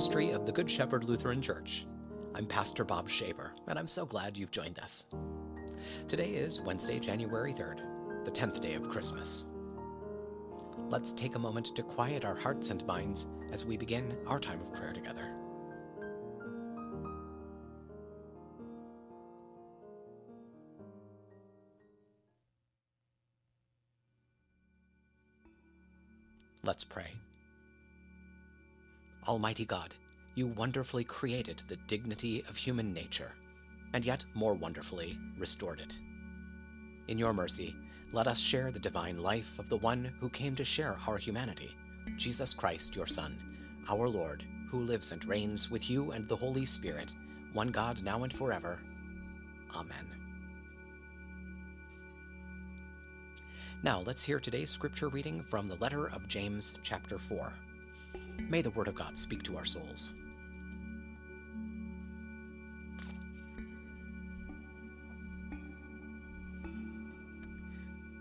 ministry of the Good Shepherd Lutheran Church. I'm Pastor Bob Schaefer, and I'm so glad you've joined us. Today is Wednesday, January 3rd, the 10th day of Christmas. Let's take a moment to quiet our hearts and minds as we begin our time of prayer together. Let's pray. Almighty God, you wonderfully created the dignity of human nature, and yet more wonderfully restored it. In your mercy, let us share the divine life of the one who came to share our humanity, Jesus Christ, your Son, our Lord, who lives and reigns with you and the Holy Spirit, one God now and forever. Amen. Now let's hear today's scripture reading from the letter of James, chapter 4. May the Word of God speak to our souls.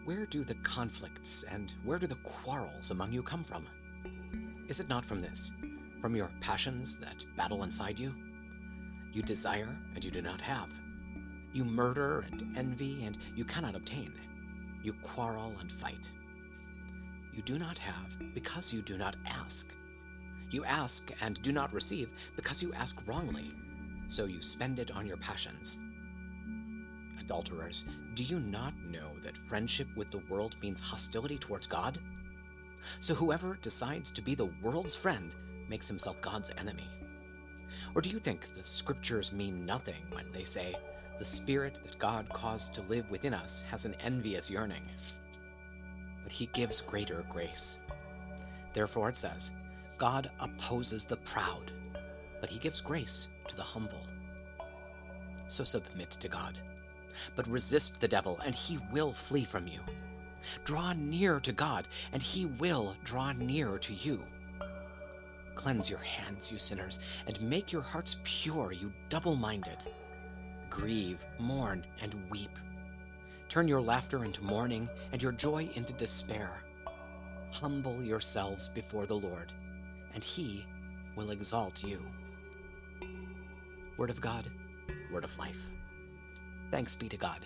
Where do the conflicts and where do the quarrels among you come from? Is it not from this, from your passions that battle inside you? You desire and you do not have. You murder and envy and you cannot obtain. You quarrel and fight. You do not have because you do not ask. You ask and do not receive because you ask wrongly, so you spend it on your passions. Adulterers, do you not know that friendship with the world means hostility towards God? So whoever decides to be the world's friend makes himself God's enemy. Or do you think the scriptures mean nothing when they say, the spirit that God caused to live within us has an envious yearning? But he gives greater grace. Therefore it says, God opposes the proud, but he gives grace to the humble. So submit to God. But resist the devil, and he will flee from you. Draw near to God, and he will draw near to you. Cleanse your hands, you sinners, and make your hearts pure, you double minded. Grieve, mourn, and weep. Turn your laughter into mourning, and your joy into despair. Humble yourselves before the Lord and he will exalt you. Word of God, word of life. Thanks be to God.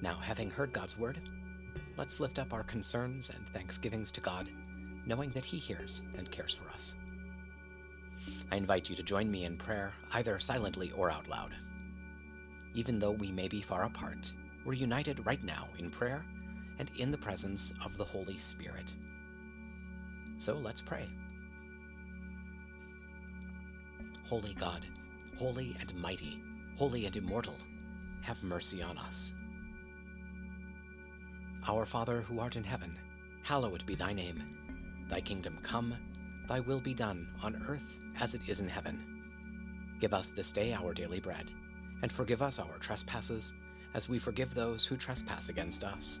Now, having heard God's word, let's lift up our concerns and thanksgivings to God, knowing that He hears and cares for us. I invite you to join me in prayer, either silently or out loud. Even though we may be far apart, we're united right now in prayer and in the presence of the Holy Spirit. So let's pray. Holy God, holy and mighty, holy and immortal, have mercy on us. Our Father who art in heaven, hallowed be thy name. Thy kingdom come, thy will be done on earth as it is in heaven. Give us this day our daily bread, and forgive us our trespasses, as we forgive those who trespass against us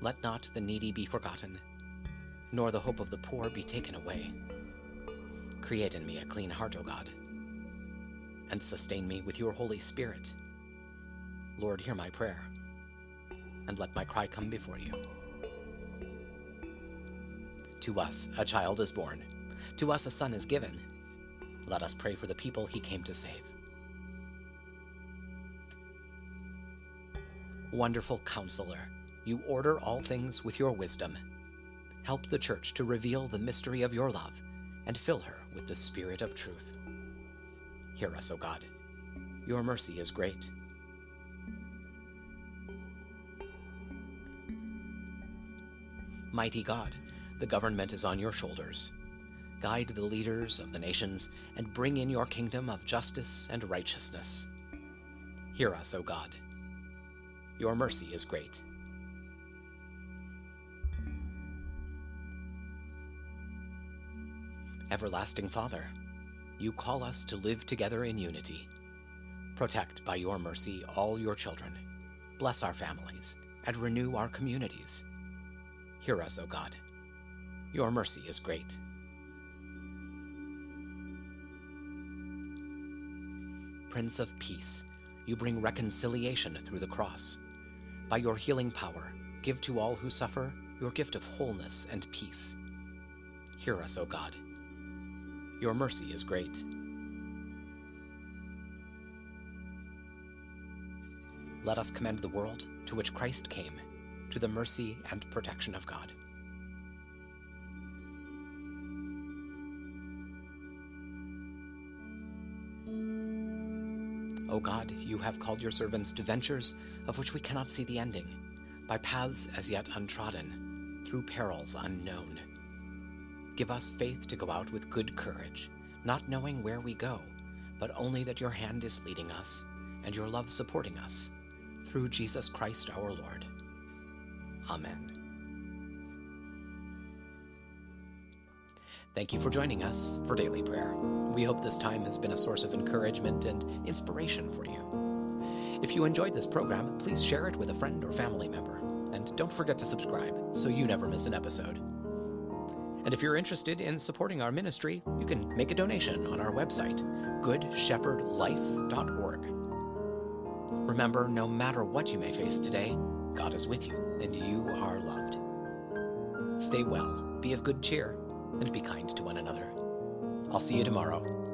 let not the needy be forgotten. nor the hope of the poor be taken away. Create in me a clean heart, O God, and sustain me with your Holy Spirit. Lord, hear my prayer, and let my cry come before you. To us a child is born, to us a son is given. Let us pray for the people he came to save. Wonderful counselor, you order all things with your wisdom. Help the church to reveal the mystery of your love and fill her with the spirit of truth. Hear us, O God. Your mercy is great. Mighty God, the government is on your shoulders. Guide the leaders of the nations and bring in your kingdom of justice and righteousness. Hear us, O God. Your mercy is great. Everlasting Father, you call us to live together in unity. Protect by your mercy all your children. Bless our families and renew our communities. Hear us, O God. Your mercy is great. Prince of Peace, you bring reconciliation through the cross. By your healing power, give to all who suffer your gift of wholeness and peace. Hear us, O God. Your mercy is great. Let us commend the world to which Christ came, to the mercy and protection of God. O God, you have called your servants to ventures of which we cannot see the ending, by paths as yet untrodden, through perils unknown. Give us faith to go out with good courage, not knowing where we go, but only that your hand is leading us and your love supporting us. Through Jesus Christ our Lord. Amen. Thank you for joining us for Daily Prayer. We hope this time has been a source of encouragement and inspiration for you. If you enjoyed this program, please share it with a friend or family member. And don't forget to subscribe so you never miss an episode. And if you're interested in supporting our ministry, you can make a donation on our website, goodshepherdlife.org. Remember, no matter what you may face today, God is with you and you are loved. Stay well, be of good cheer, and be kind to one another. I'll see you tomorrow